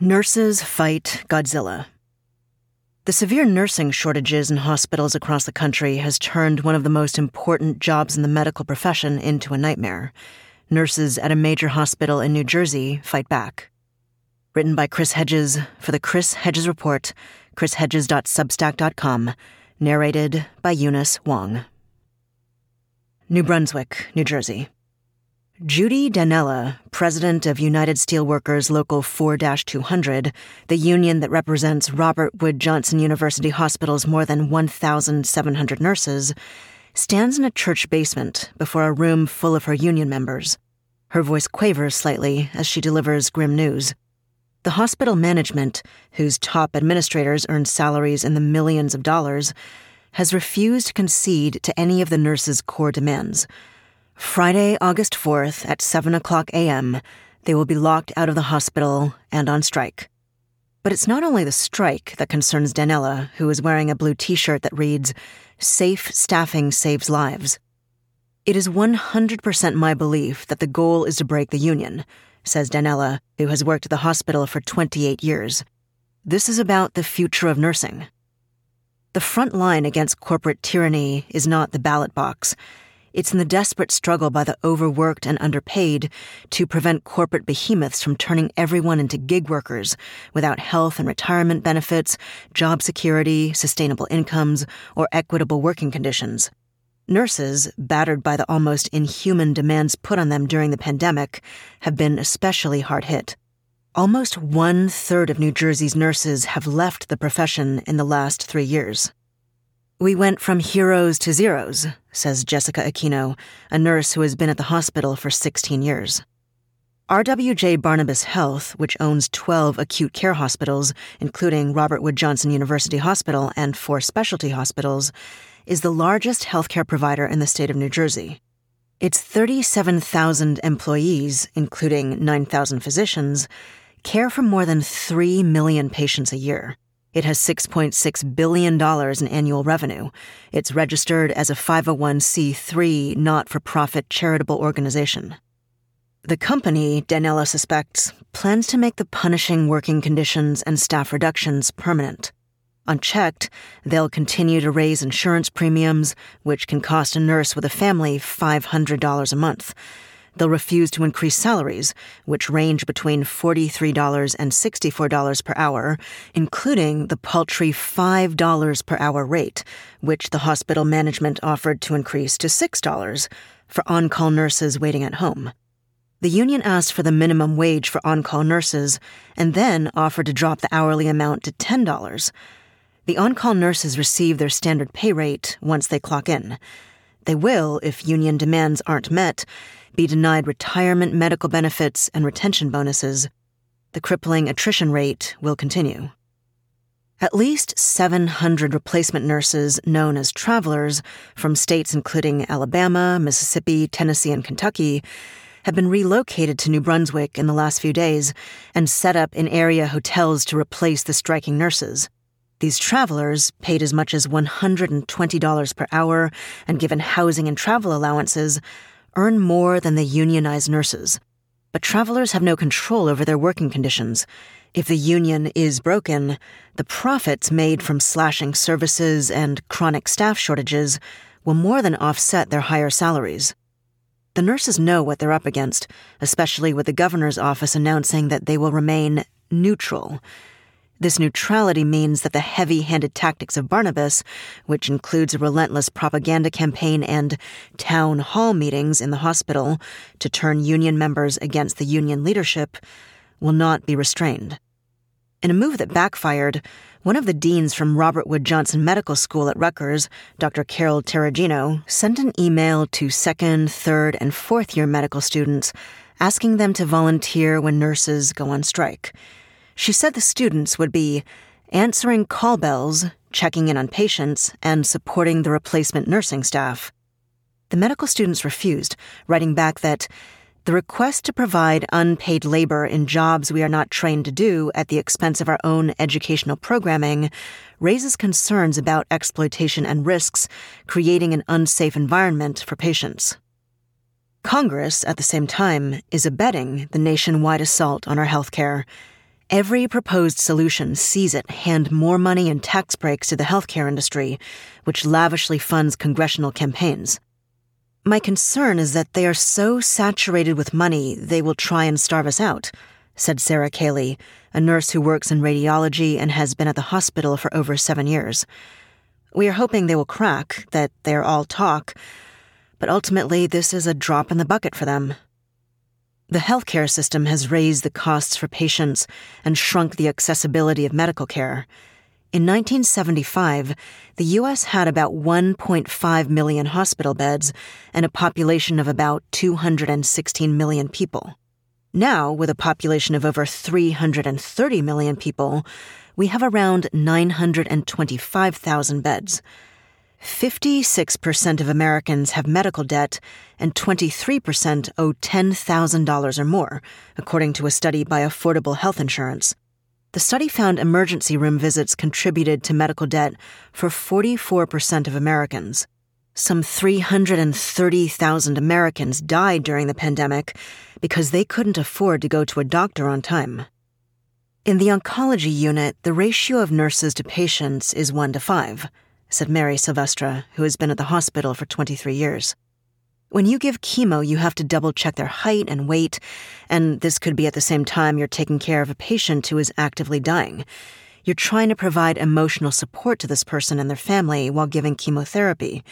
Nurses fight Godzilla. The severe nursing shortages in hospitals across the country has turned one of the most important jobs in the medical profession into a nightmare. Nurses at a major hospital in New Jersey fight back. Written by Chris Hedges for the Chris Hedges Report, chrishedges.substack.com. Narrated by Eunice Wong. New Brunswick, New Jersey. Judy Danella, president of United Steelworkers Local 4 200, the union that represents Robert Wood Johnson University Hospital's more than 1,700 nurses, stands in a church basement before a room full of her union members. Her voice quavers slightly as she delivers grim news. The hospital management, whose top administrators earn salaries in the millions of dollars, has refused to concede to any of the nurses' core demands Friday, August 4th at 7 o'clock a.m., they will be locked out of the hospital and on strike. But it's not only the strike that concerns Danella, who is wearing a blue t shirt that reads, Safe Staffing Saves Lives. It is 100% my belief that the goal is to break the union, says Danella, who has worked at the hospital for 28 years. This is about the future of nursing. The front line against corporate tyranny is not the ballot box it's in the desperate struggle by the overworked and underpaid to prevent corporate behemoths from turning everyone into gig workers without health and retirement benefits, job security, sustainable incomes, or equitable working conditions. Nurses, battered by the almost inhuman demands put on them during the pandemic, have been especially hard hit. Almost one third of New Jersey's nurses have left the profession in the last three years. We went from heroes to zeros, says Jessica Aquino, a nurse who has been at the hospital for 16 years. RWJ Barnabas Health, which owns 12 acute care hospitals, including Robert Wood Johnson University Hospital and four specialty hospitals, is the largest healthcare provider in the state of New Jersey. Its 37,000 employees, including 9,000 physicians, care for more than 3 million patients a year. It has $6.6 billion in annual revenue. It's registered as a 501c3 not for profit charitable organization. The company, Danella suspects, plans to make the punishing working conditions and staff reductions permanent. Unchecked, they'll continue to raise insurance premiums, which can cost a nurse with a family $500 a month they'll refuse to increase salaries, which range between $43 and $64 per hour, including the paltry $5 per hour rate, which the hospital management offered to increase to $6 for on call nurses waiting at home. The union asked for the minimum wage for on call nurses and then offered to drop the hourly amount to $10. The on call nurses receive their standard pay rate once they clock in. They will, if union demands aren't met, be denied retirement medical benefits and retention bonuses, the crippling attrition rate will continue. At least 700 replacement nurses, known as travelers, from states including Alabama, Mississippi, Tennessee, and Kentucky, have been relocated to New Brunswick in the last few days and set up in area hotels to replace the striking nurses. These travelers, paid as much as $120 per hour and given housing and travel allowances, earn more than the unionized nurses. But travelers have no control over their working conditions. If the union is broken, the profits made from slashing services and chronic staff shortages will more than offset their higher salaries. The nurses know what they're up against, especially with the governor's office announcing that they will remain neutral this neutrality means that the heavy handed tactics of Barnabas, which includes a relentless propaganda campaign and town hall meetings in the hospital to turn union members against the union leadership, will not be restrained. In a move that backfired, one of the deans from Robert Wood Johnson Medical School at Rutgers, Dr. Carol Terregino, sent an email to second, third, and fourth year medical students asking them to volunteer when nurses go on strike. She said the students would be answering call bells, checking in on patients, and supporting the replacement nursing staff. The medical students refused, writing back that the request to provide unpaid labor in jobs we are not trained to do at the expense of our own educational programming raises concerns about exploitation and risks, creating an unsafe environment for patients. Congress, at the same time, is abetting the nationwide assault on our health care Every proposed solution sees it hand more money and tax breaks to the healthcare industry, which lavishly funds congressional campaigns. My concern is that they are so saturated with money they will try and starve us out, said Sarah Cayley, a nurse who works in radiology and has been at the hospital for over seven years. We are hoping they will crack, that they are all talk, but ultimately this is a drop in the bucket for them. The healthcare system has raised the costs for patients and shrunk the accessibility of medical care. In 1975, the U.S. had about 1.5 million hospital beds and a population of about 216 million people. Now, with a population of over 330 million people, we have around 925,000 beds. 56% of Americans have medical debt, and 23% owe $10,000 or more, according to a study by Affordable Health Insurance. The study found emergency room visits contributed to medical debt for 44% of Americans. Some 330,000 Americans died during the pandemic because they couldn't afford to go to a doctor on time. In the oncology unit, the ratio of nurses to patients is 1 to 5 said Mary Silvestra, who has been at the hospital for 23 years. When you give chemo, you have to double check their height and weight, and this could be at the same time you're taking care of a patient who is actively dying. You're trying to provide emotional support to this person and their family while giving chemotherapy.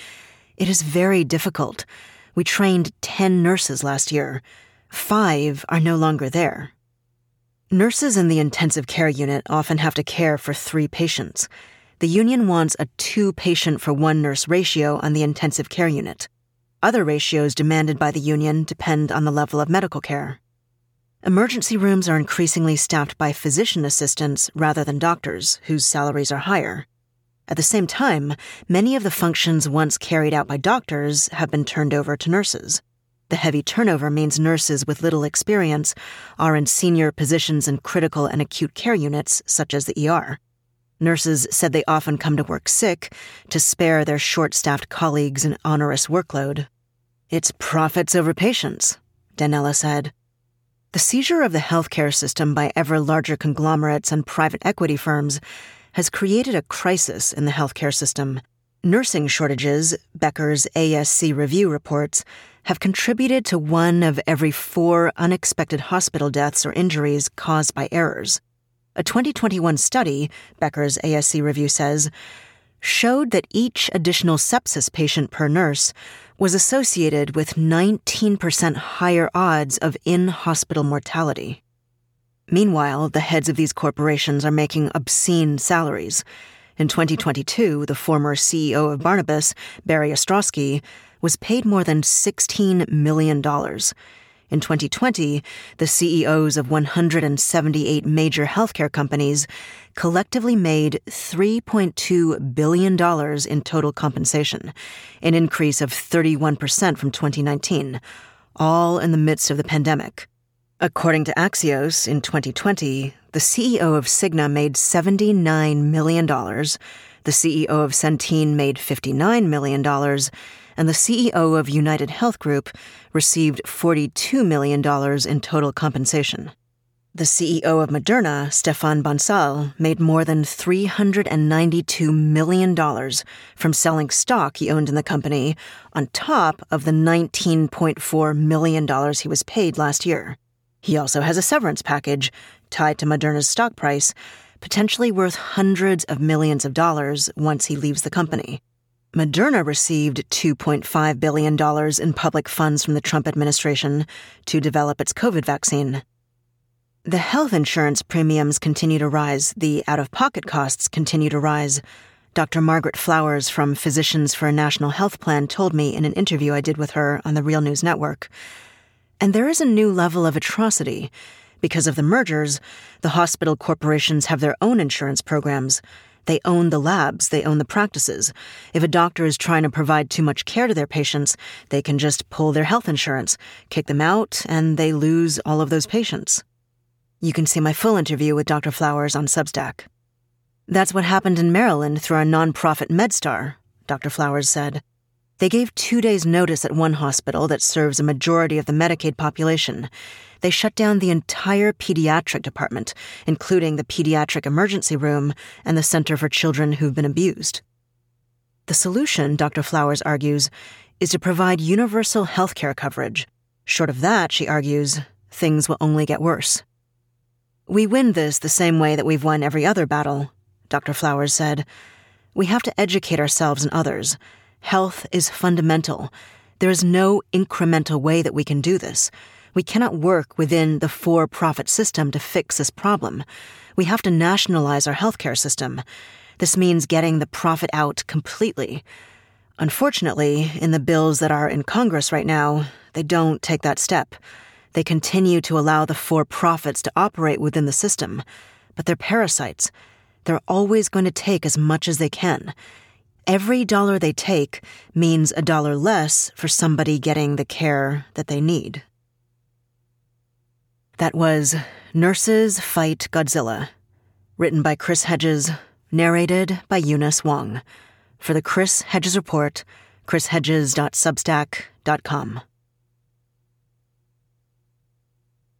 It is very difficult. We trained 10 nurses last year. Five are no longer there. Nurses in the intensive care unit often have to care for three patients the union wants a two patient for one nurse ratio on the intensive care unit. Other ratios demanded by the union depend on the level of medical care. Emergency rooms are increasingly staffed by physician assistants rather than doctors, whose salaries are higher. At the same time, many of the functions once carried out by doctors have been turned over to nurses. The heavy turnover means nurses with little experience are in senior positions in critical and acute care units, such as the ER. Nurses said they often come to work sick to spare their short staffed colleagues an onerous workload. It's profits over patients, Danella said. The seizure of the healthcare system by ever larger conglomerates and private equity firms has created a crisis in the healthcare system. Nursing shortages, Becker's ASC review reports, have contributed to one of every four unexpected hospital deaths or injuries caused by errors. A 2021 study, Becker's ASC review says, showed that each additional sepsis patient per nurse was associated with 19% higher odds of in hospital mortality. Meanwhile, the heads of these corporations are making obscene salaries. In 2022, the former CEO of Barnabas, Barry Ostrowsky, was paid more than $16 million in 2020, the CEOs of 178 major healthcare companies collectively made $3.2 billion in total compensation, an increase of 31% from 2019, all in the midst of the pandemic. According to Axios, in 2020, the CEO of Cigna made $79 million, the CEO of Centene made $59 million, and the CEO of United Health Group received $42 million in total compensation. The CEO of Moderna, Stéphane Bancel, made more than $392 million from selling stock he owned in the company, on top of the $19.4 million he was paid last year. He also has a severance package tied to Moderna's stock price, potentially worth hundreds of millions of dollars once he leaves the company. Moderna received $2.5 billion in public funds from the Trump administration to develop its COVID vaccine. The health insurance premiums continue to rise, the out of pocket costs continue to rise. Dr. Margaret Flowers from Physicians for a National Health Plan told me in an interview I did with her on the Real News Network. And there is a new level of atrocity. Because of the mergers, the hospital corporations have their own insurance programs. They own the labs, they own the practices. If a doctor is trying to provide too much care to their patients, they can just pull their health insurance, kick them out, and they lose all of those patients. You can see my full interview with Dr. Flowers on Substack. That's what happened in Maryland through our nonprofit MedStar, Dr. Flowers said. They gave two days' notice at one hospital that serves a majority of the Medicaid population. They shut down the entire pediatric department, including the pediatric emergency room and the Center for Children Who've Been Abused. The solution, Dr. Flowers argues, is to provide universal health care coverage. Short of that, she argues, things will only get worse. We win this the same way that we've won every other battle, Dr. Flowers said. We have to educate ourselves and others. Health is fundamental. There is no incremental way that we can do this. We cannot work within the for profit system to fix this problem. We have to nationalize our healthcare system. This means getting the profit out completely. Unfortunately, in the bills that are in Congress right now, they don't take that step. They continue to allow the for profits to operate within the system, but they're parasites. They're always going to take as much as they can every dollar they take means a dollar less for somebody getting the care that they need. That was Nurses Fight Godzilla, written by Chris Hedges, narrated by Eunice Wong. For the Chris Hedges Report, chrishedges.substack.com.